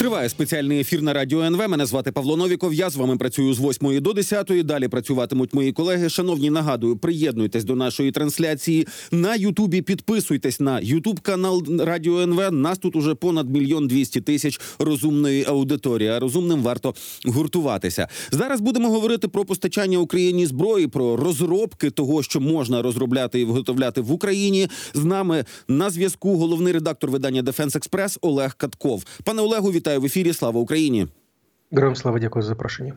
Триває спеціальний ефір на радіо НВ. Мене звати Павло Новіков. Я з вами працюю з 8 до 10. Далі працюватимуть мої колеги. Шановні, нагадую, приєднуйтесь до нашої трансляції на Ютубі. Підписуйтесь на Ютуб канал Радіо НВ. Нас тут уже понад мільйон двісті тисяч розумної аудиторії. А розумним варто гуртуватися. Зараз будемо говорити про постачання Україні зброї, про розробки того, що можна розробляти і виготовляти в Україні. З нами на зв'язку головний редактор видання Defense Express Олег Катков. Пане Олегу, вітаю в ефірі. Слава Україні. Героям слава дякую за запрошення.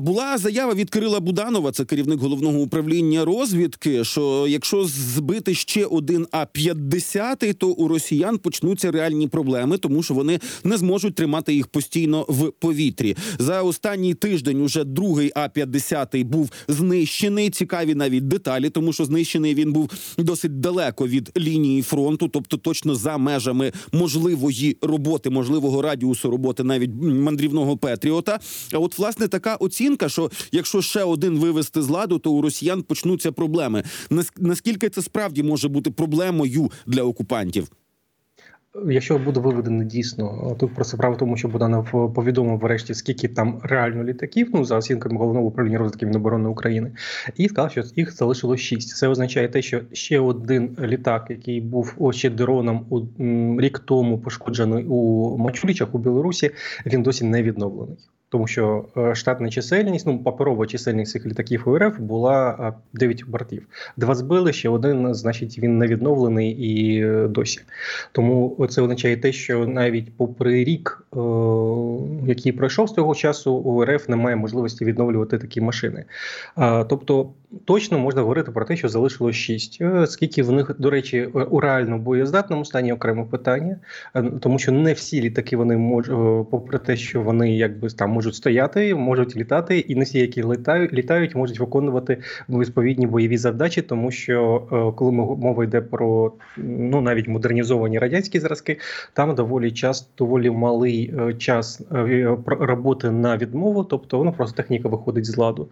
Була заява від Кирила Буданова, це керівник головного управління розвідки. Що якщо збити ще один А 50 то у росіян почнуться реальні проблеми, тому що вони не зможуть тримати їх постійно в повітрі. За останній тиждень уже другий А 50 був знищений. Цікаві навіть деталі, тому що знищений він був досить далеко від лінії фронту, тобто точно за межами можливої роботи, можливого радіусу роботи, навіть мандрівного Петріота. А от власне така оцінка, що якщо ще один вивести з ладу, то у росіян почнуться проблеми. Наскільки це справді може бути проблемою для окупантів? Якщо буде виведено дійсно, тут про це право тому, що Буданов повідомив врешті, скільки там реально літаків, ну за оцінками головного управління розвитки Міноборони України, і сказав, що їх залишило шість. Це означає те, що ще один літак, який був ще дроном у рік тому пошкоджений у Мачулічах у Білорусі, він досі не відновлений тому що е, штатна чисельність, ну паперова чисельність цих літаків УРФ була 9 бортів. Два збили ще один, значить, він не відновлений і е, досі. Тому це означає те, що навіть попри рік, е, який пройшов з того часу, у РФ немає можливості відновлювати такі машини. Тобто точно можна говорити про те, що залишилось 6. Скільки в них, до речі, у реально боєздатному стані окреме питання, тому що не всі літаки вони можуть, попри те, що вони якби там можуть стояти, можуть літати, і не всі, які літають, літають, можуть виконувати відповідні бойові завдачі, тому що е, коли мова йде про ну навіть модернізовані радянські зразки, там доволі час, доволі малий е, час е, роботи на відмову, тобто воно просто техніка виходить з ладу.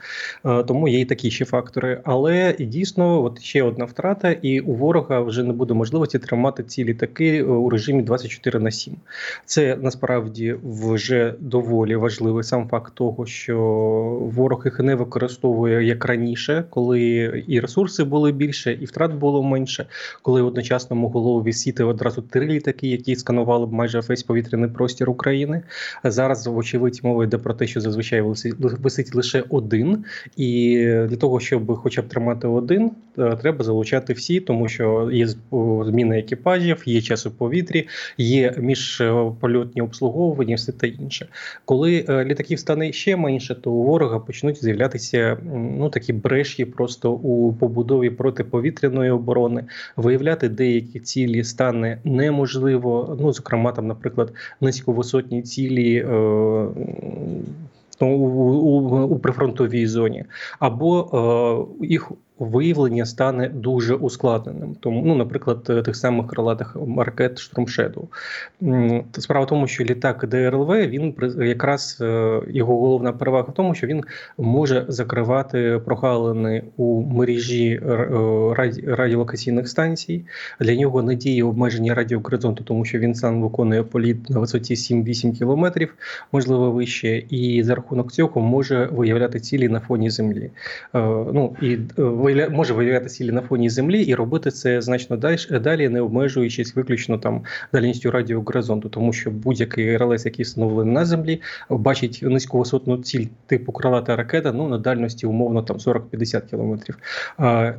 Тому є і такі ще фактори. Але і дійсно, от ще одна втрата, і у ворога вже не буде можливості тримати ці літаки у режимі 24 на 7. Це насправді вже доволі важливий сам факт того, що ворог їх не використовує як раніше, коли і ресурси були більше, і втрат було менше, коли одночасно могло висіти одразу три літаки, які сканували б майже весь повітряний простір України. Зараз, вочевидь, мова йде про те, що зазвичай висить лише один, і для того, щоб хоча б тримати один, е, треба залучати всі, тому що є зміни екіпажів, є час у повітрі, є міжпольотні обслуговування, все та інше. Коли е, літаків стане ще менше, то у ворога почнуть з'являтися ну такі бреші просто у побудові протиповітряної оборони. Виявляти деякі цілі стане неможливо. Ну, зокрема, там, наприклад, низьковисотні цілі. Е, у, у, у прифронтовій зоні, або е, їх виявлення стане дуже ускладненим. Тому, ну, наприклад, е, тих самих крилатих ракет Штурмшеду. Справа в тому, що літак ДРЛВ він якраз е, його головна перевага в тому, що він може закривати прогалини у мережі е, радіолокаційних станцій. Для нього не діє обмеження радіогоризонту, тому що він сам виконує політ на висоті 7-8 кілометрів, можливо вище, і за рахунок цього може виявляти цілі на фоні землі. Ну і може виявлятися і на фоні землі, і робити це значно далі, не обмежуючись виключно там дальністю радіогоризонту, тому що будь-який РЛС, який встановлений на землі, бачить низьковисотну ціль типу крилата ракета, ну на дальності умовно там 40-50 кілометрів.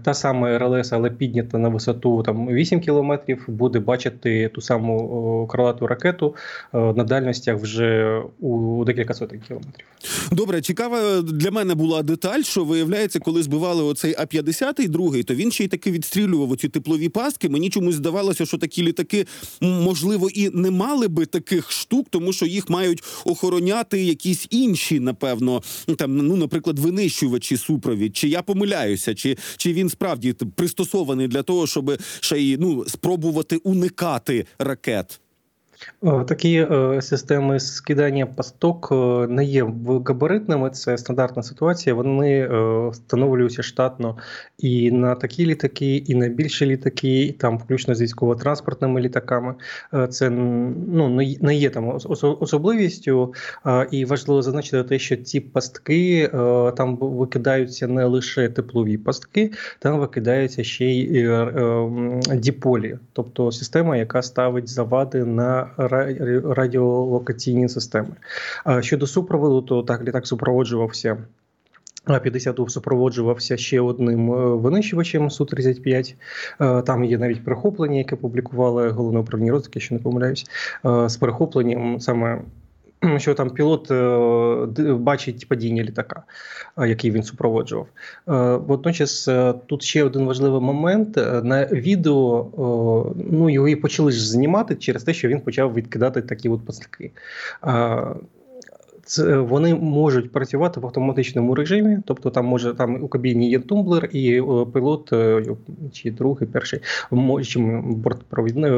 Та сама РЛС, але піднята на висоту там 8 кілометрів, буде бачити ту саму крилату ракету е, на дальностях вже у декілька сотень кілометрів. Добре, цікава для мене була деталь, що виявляється, коли збивали оцей А-5 Т-50, другий, то він ще й таки відстрілював оці теплові пастки. Мені чомусь здавалося, що такі літаки можливо і не мали би таких штук, тому що їх мають охороняти якісь інші, напевно, там ну, наприклад, винищувачі супровід. Чи я помиляюся, чи чи він справді пристосований для того, щоб ще й ну спробувати уникати ракет. Е, такі е, системи скидання пасток е, не є габаритними, це стандартна ситуація. Вони встановлюються штатно і на такі літаки, і на більші літаки, і там, включно з військово-транспортними літаками. Це ну, не є там особливістю. І важливо зазначити те, що ці пастки там викидаються не лише теплові пастки, там викидаються ще й е, е, діполі, тобто система, яка ставить завади на радіолокаційні системи. Щодо супроводу, то так літак супроводжувався. А 50 супроводжувався ще одним е, винищувачем су 35 е, Там є навіть перехоплення, яке публікували головне управління розвитки, що не помиляюсь, е, з перехопленням саме що там пілот е, бачить падіння літака, е, який він супроводжував. Е, водночас тут ще один важливий момент на відео. Ну його і почали ж знімати через те, що він почав відкидати такі от пастки. Це вони можуть працювати в автоматичному режимі, тобто там може там у кабіні є тумблер, і о, пілот е, чи другий, перший чи бортпровідний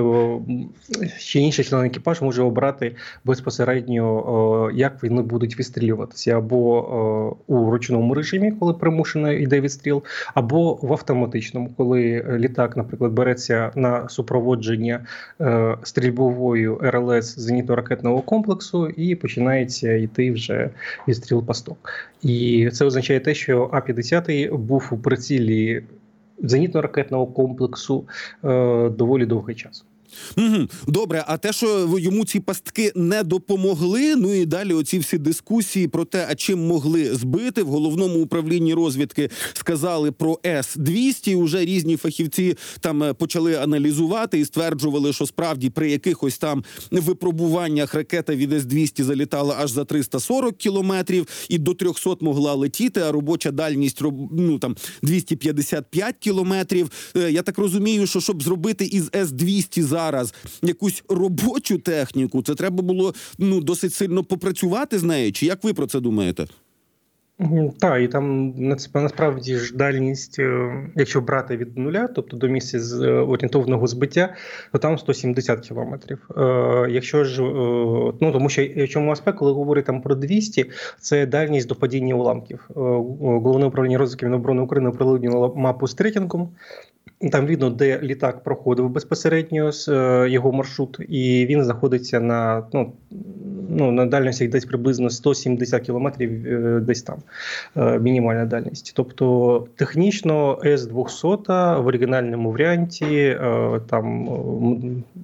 чи інший член екіпаж може обрати безпосередньо, як вони будуть відстрілюватися, або у ручному режимі, коли примушено йде відстріл, або в автоматичному, коли літак, наприклад, береться на супроводження е, стрільбовою РЛС зенітно-ракетного комплексу і починається йти йти вже відстріл пасток. І це означає те, що А-50 був у прицілі зенітно-ракетного комплексу е, доволі довгий час. Угу. Добре, а те, що йому ці пастки не допомогли. Ну і далі оці всі дискусії про те, а чим могли збити в головному управлінні розвідки, сказали про С 200 Уже різні фахівці там е, почали аналізувати і стверджували, що справді при якихось там випробуваннях ракета від С 200 залітала аж за 340 кілометрів і до 300 могла летіти. А робоча дальність ну, там 255 кілометрів. Е, я так розумію, що щоб зробити із С 200 за зараз якусь робочу техніку, це треба було ну досить сильно попрацювати з нею. Чи як ви про це думаєте? Так, і там насправді ж дальність, е, якщо брати від нуля, тобто до місця з е, орієнтовного збиття, то там 170 кілометрів. Е, якщо ж ну тому, що чому аспект, коли говорить там про 200, це дальність до падіння уламків. Головне управління розвитку Міноборони України оприлюднило мапу з третінгом, там видно, де літак проходив безпосередньо е, його маршрут, і він знаходиться на ну, ну, на дальності десь приблизно 170 кілометрів, е, десь там е, мінімальна дальність. Тобто технічно С-200 в оригінальному варіанті, е, там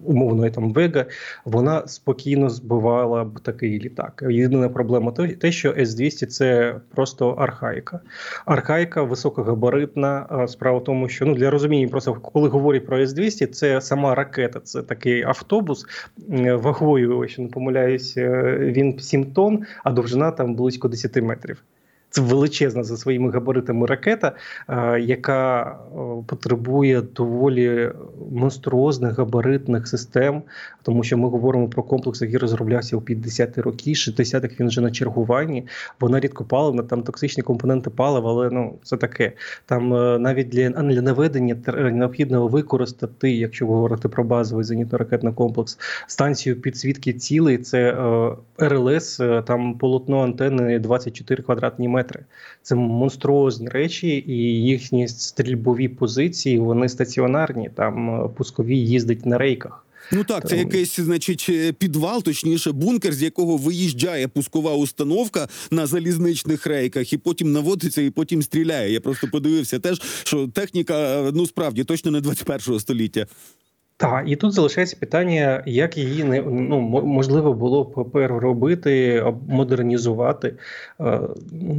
умовно там Вега, вона спокійно збивала б такий літак. Єдина проблема те, що С-200 це просто архаїка. Архаїка високогабаритна. Справа в тому, що ну для розуміння, просто коли говорять про С-200, це сама ракета, це такий автобус вагою, якщо не помиляюсь він 7 тонн, а довжина там близько 10 метрів. Це величезна за своїми габаритами ракета, е, яка потребує доволі монструозних габаритних систем, тому що ми говоримо про комплекс, який розроблявся у 50-ті роки, 60-х він вже на чергуванні. Вона рідкопаливна, там токсичні компоненти палива, але ну це таке. Там е, навіть для для наведення необхідно використати, якщо говорити про базовий зенітно-ракетний комплекс, станцію підсвітки цілей. Це е, РЛС, там полотно антенни 24 квадратні метри метри. Це монструозні речі, і їхні стрільбові позиції вони стаціонарні. Там е, пускові їздить на рейках. Ну так, це якийсь, значить, е, підвал, точніше, бункер, з якого виїжджає пускова установка на залізничних рейках, і потім наводиться, і потім стріляє. Я просто подивився, теж що техніка е, ну справді точно не 21-го століття. Так, і тут залишається питання, як її не ну можливо було б переробити, модернізувати. Е,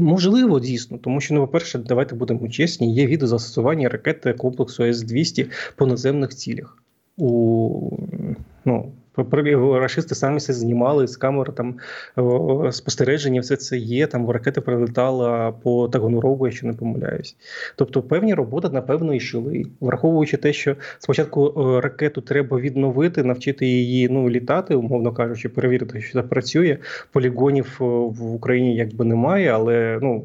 можливо, дійсно, тому що ну, по перше, давайте будемо чесні. Є відео застосування ракети комплексу С-200 по наземних цілях у ну Рашисти самі все знімали з камер там спостереження, все це є. Там ракета прилетала по Таганурову, якщо не помиляюсь. Тобто певні роботи, напевно, йшли, враховуючи те, що спочатку ракету треба відновити, навчити її ну літати, умовно кажучи, перевірити, що це працює. Полігонів в Україні якби немає, але ну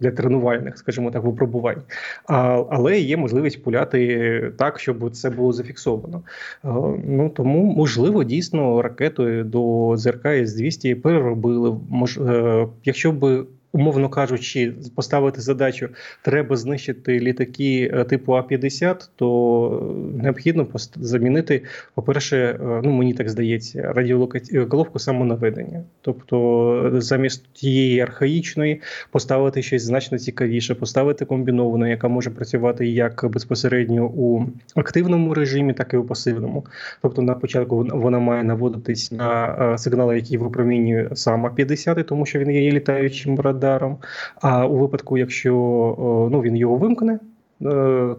для тренувальних, скажімо так, випробувань. А, Але є можливість пуляти так, щоб це було зафіксовано. Ну тому можливо дійсно ракетою до ЗРК С-200 переробили. Мож, е, якщо би умовно кажучи, поставити задачу, треба знищити літаки е, типу А-50, то необхідно замінити, по-перше, е, ну мені так здається, радіолокацію головку самонаведення. Тобто, замість тієї архаїчної поставити щось значно цікавіше, поставити комбіновану, яка може працювати як безпосередньо у активному режимі, так і у пасивному. Тобто, на початку вона має наводитись на е, сигнали, які випромінює сам А-50, тому що він є літаючим радаром радаром. А у випадку, якщо ну він його вимкне, Е,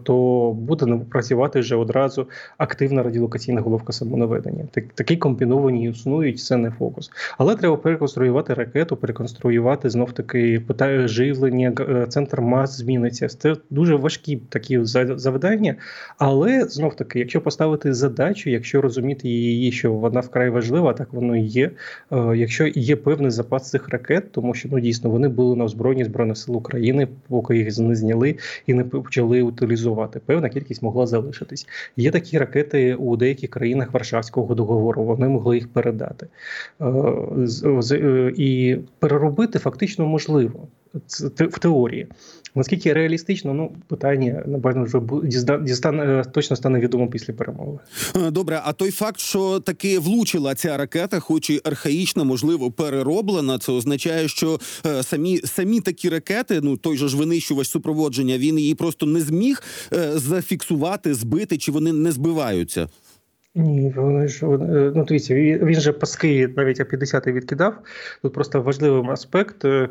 то буде працювати вже одразу активна радіолокаційна головка самонаведення. Такі комбіновані існують, це не фокус. Але треба переконструювати ракету, переконструювати знов таки питає живлення, е, центр мас зміниться. Це дуже важкі такі завдання. Але знов таки, якщо поставити задачу, якщо розуміти її, що вона вкрай важлива, так воно і є. Е, якщо є певний запас цих ракет, тому що ну дійсно вони були на озброєнні збройних сил України, поки їх не зняли і не почали могли утилізувати. Певна кількість могла залишитись. Є такі ракети у деяких країнах Варшавського договору. Вони могли їх передати е, і переробити фактично можливо в теорії. Наскільки реалістично, ну питання напевно вже дістане точно стане відомо після перемоги. Е, добре, а той факт, що таки влучила ця ракета, хоч і архаїчна, можливо, перероблена, це означає, що е, самі самі такі ракети, ну той же ж винищувач супроводження, він її просто не зміг е, зафіксувати, збити, чи вони не збиваються. Ні, вони ж е, ну дивіться, він же паски навіть А-50 відкидав. Тут просто важливий аспект е,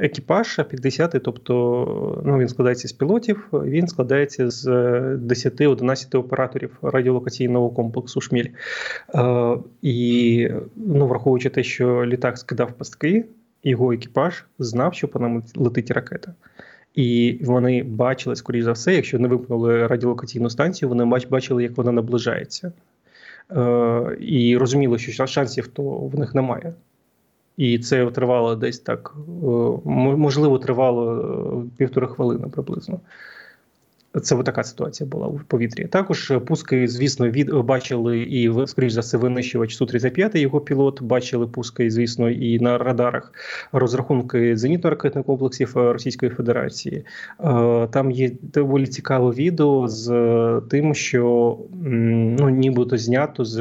екіпаж А-50, тобто ну він складається з пілотів, він складається з 10-11 операторів радіолокаційного комплексу Шміль. Е, І ну, враховуючи те, що літак скидав пастки, його екіпаж знав, що по нам летить ракета. І вони бачили, скоріш за все, якщо не вимкнули радіолокаційну станцію, вони бачили, як вона наближається. Е, і розуміли, що шансів то в них немає. І це тривало десь так, е, можливо, тривало е, півтори хвилини приблизно. Це така ситуація була в повітрі. Також пуски, звісно, від бачили і скоріш за все винищувач су 35 його пілот. Бачили пуски, звісно, і на радарах розрахунки зенітно-ракетних комплексів Російської Федерації. Е, там є доволі цікаве відео з тим, що ну нібито знято з,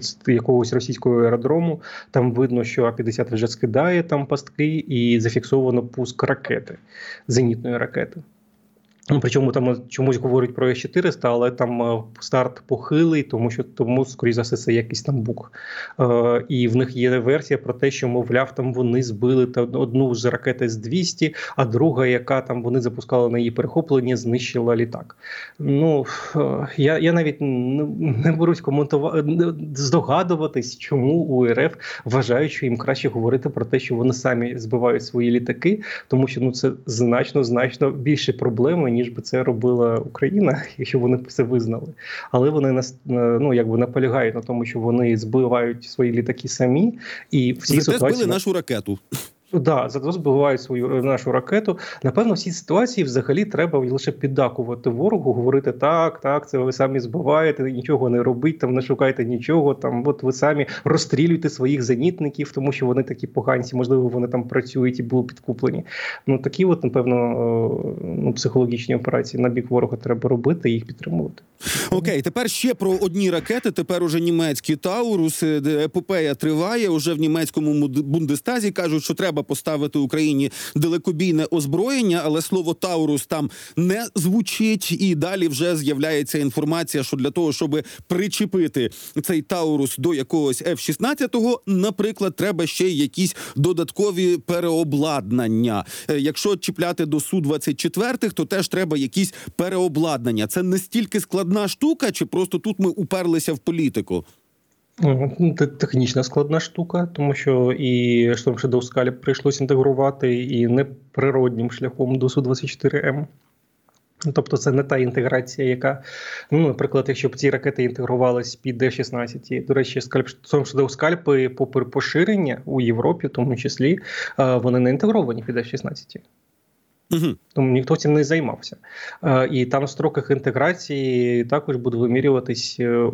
з якогось російського аеродрому. Там видно, що А 50 вже скидає там пастки, і зафіксовано пуск ракети зенітної ракети. Ну, причому там чомусь говорять про С400, але там е, старт похилий, тому що тому, скоріше за все, це якийсь там бук. Е, І в них є версія про те, що, мовляв, там вони збили та одну з ракет С-200, а друга, яка там вони запускали на її перехоплення, знищила літак. Ну е, я я навіть не, берусь коментувати здогадуватись, чому у РФ вважають, що їм краще говорити про те, що вони самі збивають свої літаки, тому що ну це значно значно більше проблеми ніж би це робила Україна, якщо вони б це визнали. Але вони нас ну якби наполягають на тому, що вони збивають свої літаки самі, і всі Зате ситуації... збили нашу ракету. Да, зато збивають свою е, нашу ракету. Напевно, в цій ситуації взагалі треба лише піддакувати ворогу, говорити так, так, це ви самі збиваєте, нічого не робіть, там не шукайте нічого. Там от ви самі розстрілюєте своїх зенітників, тому що вони такі поганці, можливо, вони там працюють і були підкуплені. Ну такі, от напевно, е, ну, психологічні операції на бік ворога треба робити і їх підтримувати. Окей, тепер ще про одні ракети. Тепер уже німецькі Тауруси, де епопея триває. Уже в німецькому бундестазі кажуть, що треба поставити Україні далекобійне озброєння, але слово Таурус там не звучить. І далі вже з'являється інформація, що для того, щоб причепити цей Таурус до якогось F-16, наприклад, треба ще якісь додаткові переобладнання. Е, якщо чіпляти до су 24 то теж треба якісь переобладнання. Це не стільки складна штука, чи просто тут ми уперлися в політику? Ну, технічна складна штука, тому що і Storm Shadow Scalp прийшлося інтегрувати і неприроднім шляхом до Су-24М. Тобто це не та інтеграція, яка, ну, наприклад, якщо б ці ракети інтегрувалися під Д-16. До речі, скальп скальпи, попри поширення у Європі, в тому числі, вони не інтегровані під Д-16. Тому ніхто цим не займався. Е, І там в строках інтеграції також буде вимірюватись е,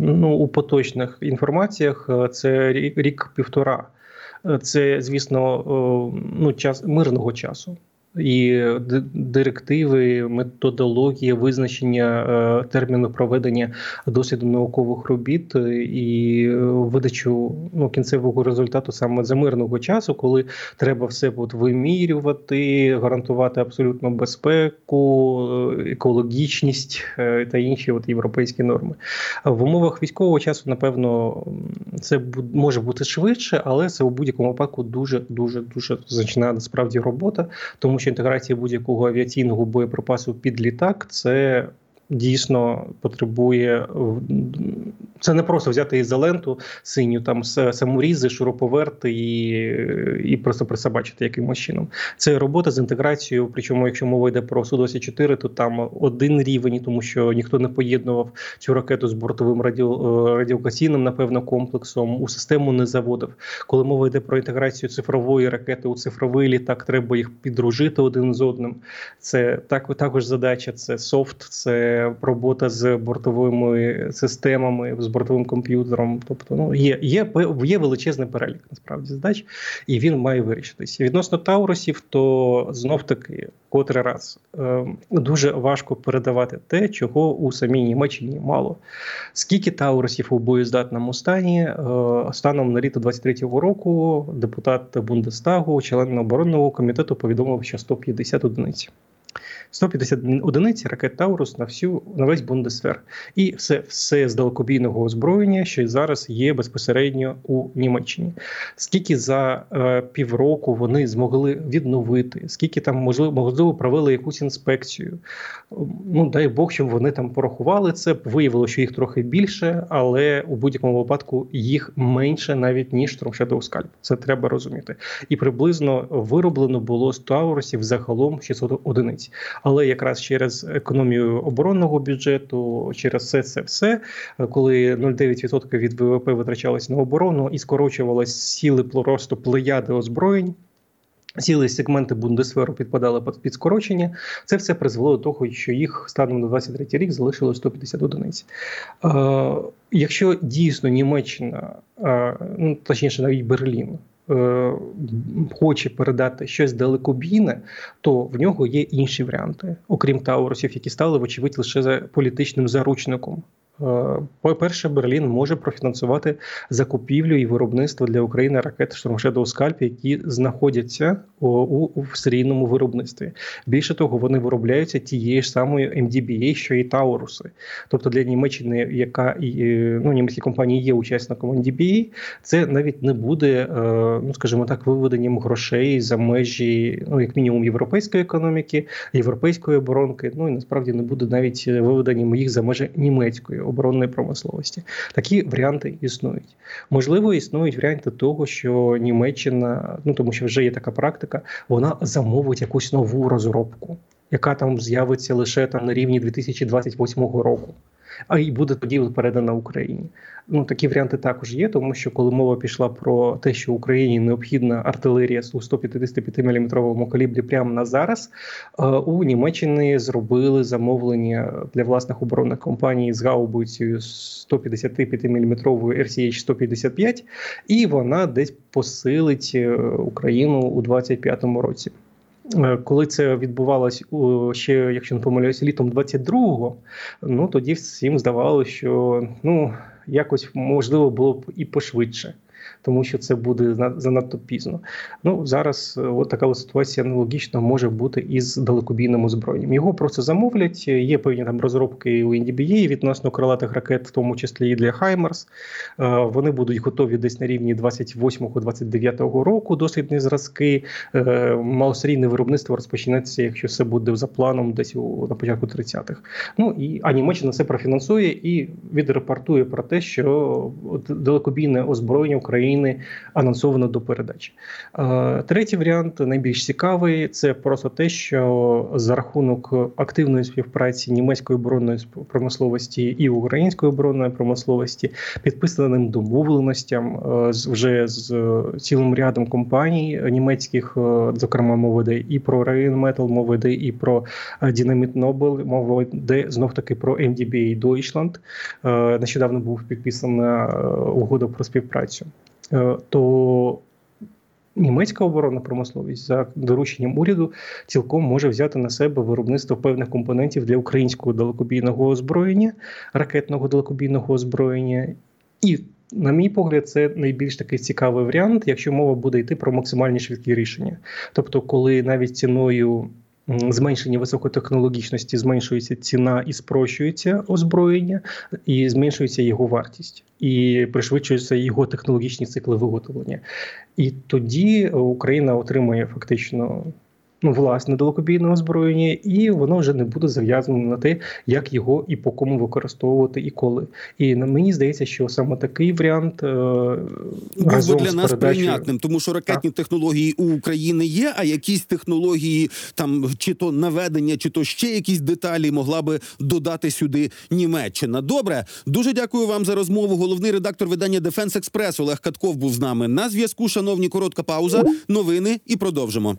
ну, у поточних інформаціях. е, Це рік- рік-півтора. Це, звісно, ну, час мирного часу. І директиви, методологія, визначення е, терміну проведення досліду наукових робіт е, і е, видачу ну, кінцевого результату саме за мирного часу, коли треба все от вимірювати, гарантувати абсолютну безпеку, екологічність та інші от європейські норми. В умовах військового часу, напевно, це може бути швидше, але це у будь-якому випадку дуже дуже дуже значна насправді робота, тому що інтеграція будь-якого авіаційного боєприпасу під літак це. Дійсно потребує це не просто взяти ізоленту синю, там саморізи, шуруповерти і, і просто присобачити якимось чином. Це робота з інтеграцією. Причому, якщо мова йде про су 24 то там один рівень, тому що ніхто не поєднував цю ракету з бортовим е, напевно, комплексом у систему не заводив. Коли мова йде про інтеграцію цифрової ракети у цифровий літак, треба їх піддружити один з одним. Це так також задача. Це софт, це робота з бортовими системами, з бортовим комп'ютером. Тобто, ну є, є, є величезний перелік насправді задач, і він має вирішитися. Відносно Таурусів, то знов таки, котрий раз е, дуже важко передавати те, чого у самій Німеччині мало. Скільки Таурусів у боєздатному стані е, станом на літо 23-го року депутат Бундестагу, член оборонного комітету, повідомив, що 150 одиниць. 150 одиниць ракет Таурус на всю на весь Бундесвер. І все, все з далекобійного озброєння, що зараз є безпосередньо у Німеччині. Скільки за е, півроку вони змогли відновити, скільки там можливо можливо провели якусь інспекцію. Ну дай Бог, щоб вони там порахували це. Виявило, що їх трохи більше, але у будь-якому випадку їх менше навіть ніж Shadow Scalp. Це треба розуміти. І приблизно вироблено було з Таурусів загалом 600 одиниць. Але якраз через економію оборонного бюджету, через все це все, коли 0,9% від ВВП витрачалось на оборону і скорочувалось сіли просто плеяди озброєнь. Цілі сегменти Бундесверу підпадали під, скорочення. Це все призвело до того, що їх станом на 23 рік залишилось 150 одиниць. Е, якщо дійсно Німеччина, е, ну точніше, навіть Берлін. Е, Хоче передати щось далекобійне, то в нього є інші варіанти, окрім Таурусів, які стали, вочевидь, лише за політичним заручником. Е, По-перше, Берлін може профінансувати закупівлю і виробництво для України ракет Shadow Scalp, які знаходяться у, у, в серійному виробництві. Більше того, вони виробляються тією ж самою MDBA, що і Тауруси. Тобто для Німеччини, яка е, ну, німецькі компанії є учасником MDBA, це навіть не буде, е, ну скажімо так, виведенням грошей за межі, ну як мінімум, європейської економіки, європейської оборонки. Ну і насправді не буде навіть виведенням їх за межі німецької оборонної промисловості. Такі варіанти існують. Можливо, існують варіанти того, що Німеччина, ну тому що вже є така практика, вона замовить якусь нову розробку, яка там з'явиться лише там на рівні 2028 року. А й буде тоді передана Україні. Ну такі варіанти також є, тому що коли мова пішла про те, що Україні необхідна артилерія у 155 мм калібрі прямо на зараз, у Німеччині зробили замовлення для власних оборонних компаній з гаубицею 155 мм RCH 155, і вона десь посилить е, Україну у 2025 році. Коли це відбувалось ще, якщо не помиляюся, літом 22-го, ну тоді всім здавалося, що ну якось можливо було б і пошвидше. Тому що це буде занадто пізно. Ну зараз от така от ситуація аналогічна може бути із далекобійним озброєнням. Його просто замовлять. Є певні там розробки у NDBA відносно крилатих ракет, в тому числі і для Хаймерс. Вони будуть готові десь на рівні 28-29 року. Дослідні зразки. Малосерійне виробництво розпочнеться, якщо все буде за планом, десь у на початку 30-х. Ну і а Німеччина це профінансує і відрепортує про те, що далекобійне озброєння України. України анонсовано до передачі. Е, Третій варіант найбільш цікавий. Це просто те, що за рахунок активної співпраці німецької оборонної промисловості і української оборонної промисловості підписаним домовленостям е, вже з е, цілим рядом компаній німецьких, зокрема мова йде і про Rheinmetall, мова йде і про Dynamit Nobel, мова йде знов таки про MDBA Deutschland. Нещодавно був підписана угода про співпрацю. Е, То німецька оборонна промисловість за дорученням уряду цілком може взяти на себе виробництво певних компонентів для українського далекобійного озброєння, ракетного далекобійного озброєння. І, на мій погляд, це найбільш такий цікавий варіант, якщо мова буде йти про максимальні швидкі рішення. Тобто, коли навіть ціною зменшення високотехнологічності зменшується ціна і спрощується озброєння, і зменшується його вартість, і пришвидшуються його технологічні цикли виготовлення. І тоді Україна отримує фактично. Ну, власне далекобійне озброєння, і воно вже не буде зав'язано на те, як його і по кому використовувати, і коли. І мені здається, що саме такий варіант е, Був би для з нас передачею- прийнятним, тому що ракетні технології у України є, а якісь технології, там чи то наведення, чи то ще якісь деталі могла би додати сюди Німеччина. Добре, дуже дякую вам за розмову. Головний редактор видання Defense Express Олег Катков був з нами на зв'язку. Шановні, коротка пауза, новини і продовжимо.